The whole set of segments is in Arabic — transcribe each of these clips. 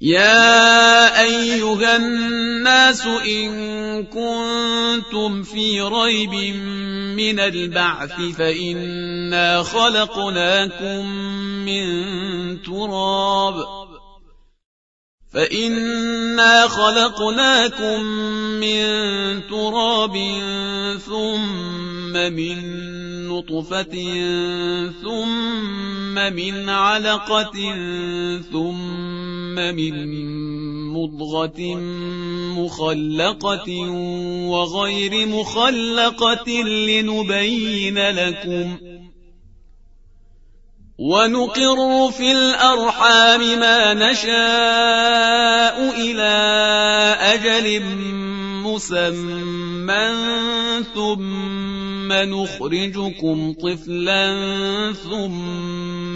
يا أيها الناس إن كنتم في ريب من البعث فإنا خلقناكم من تراب فإنا خلقناكم من تراب ثم من نطفة ثم من علقة ثم من مضغة مخلقة وغير مخلقة لنبين لكم ونقر في الأرحام ما نشاء إلى أجل مسمى ثم نخرجكم طفلا ثم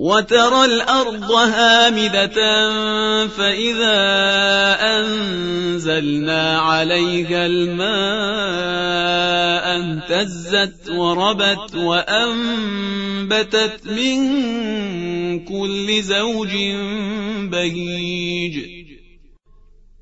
وترى الأرض هامدة فإذا أنزلنا عليها الماء اهتزت وربت وأنبتت من كل زوج بهيج.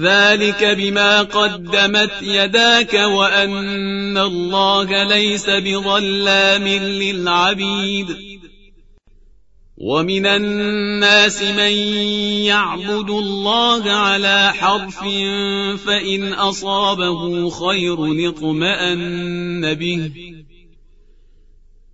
ذلك بما قدمت يداك وأن الله ليس بظلام للعبيد ومن الناس من يعبد الله على حرف فإن أصابه خير اطمأن به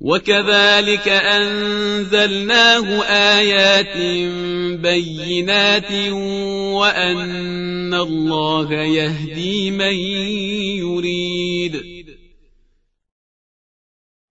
وكذلك أنزلناه آيات بينات وأن الله يهدي من يريد.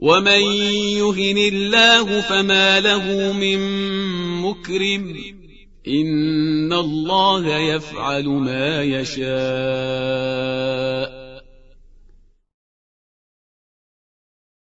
ومن يهن الله فما له من مكرم إن الله يفعل ما يشاء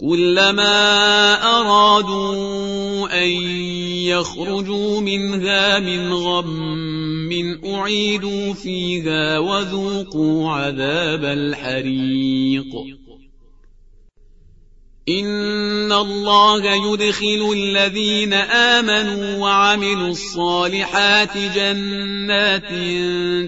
كلما أرادوا أن يخرجوا منها من غم أعيدوا فيها وذوقوا عذاب الحريق. إن الله يدخل الذين آمنوا وعملوا الصالحات جنات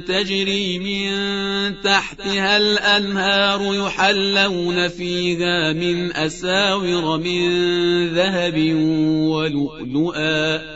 تجري من تحتها الأنهار يحلون فيها من أساور من ذهب ولؤلؤا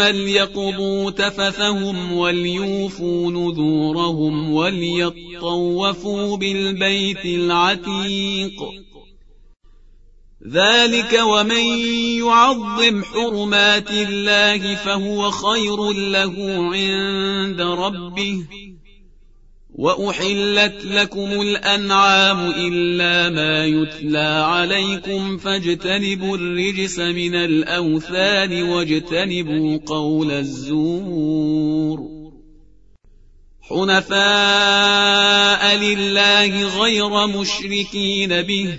ليقضوا تفثهم وليوفوا نذورهم وليطوفوا بالبيت العتيق ذلك ومن يعظم حرمات الله فهو خير له عند ربه واحلت لكم الانعام الا ما يتلى عليكم فاجتنبوا الرجس من الاوثان واجتنبوا قول الزور حنفاء لله غير مشركين به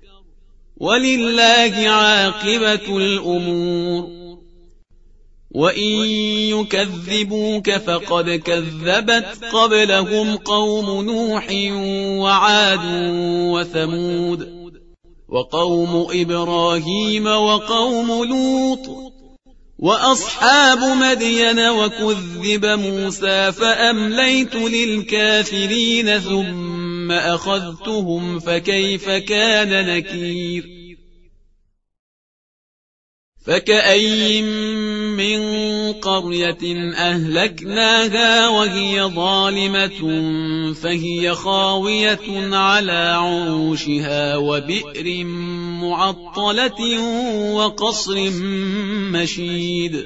ولله عاقبة الأمور. وإن يكذبوك فقد كذبت قبلهم قوم نوح وعاد وثمود وقوم إبراهيم وقوم لوط وأصحاب مدين وكذب موسى فأمليت للكافرين ثم أخذتهم فكيف كان نكير؟ فكأي من قرية أهلكناها وهي ظالمة فهي خاوية على عروشها وبئر معطلة وقصر مشيد.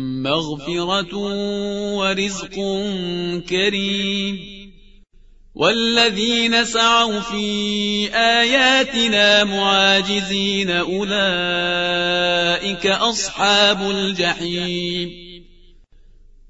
مغفرة ورزق كريم والذين سعوا في آياتنا معاجزين أولئك أصحاب الجحيم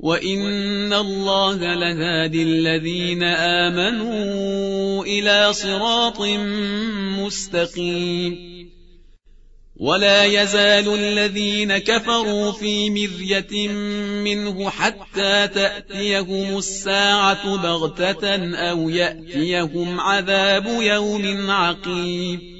وإن الله لهادي الذين آمنوا إلى صراط مستقيم ولا يزال الذين كفروا في مرية منه حتى تأتيهم الساعة بغتة أو يأتيهم عذاب يوم عقيم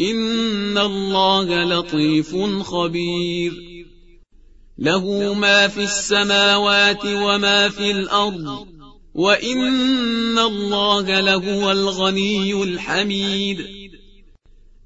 إن الله لطيف خبير. له ما في السماوات وما في الأرض وإن الله لهو الغني الحميد.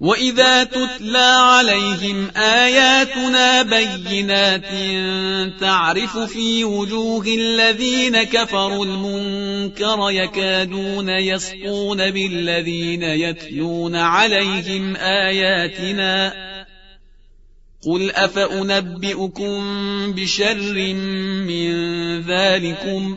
وإذا تتلى عليهم آياتنا بينات تعرف في وجوه الذين كفروا المنكر يكادون يسقون بالذين يتلون عليهم آياتنا قل أفأنبئكم بشر من ذلكم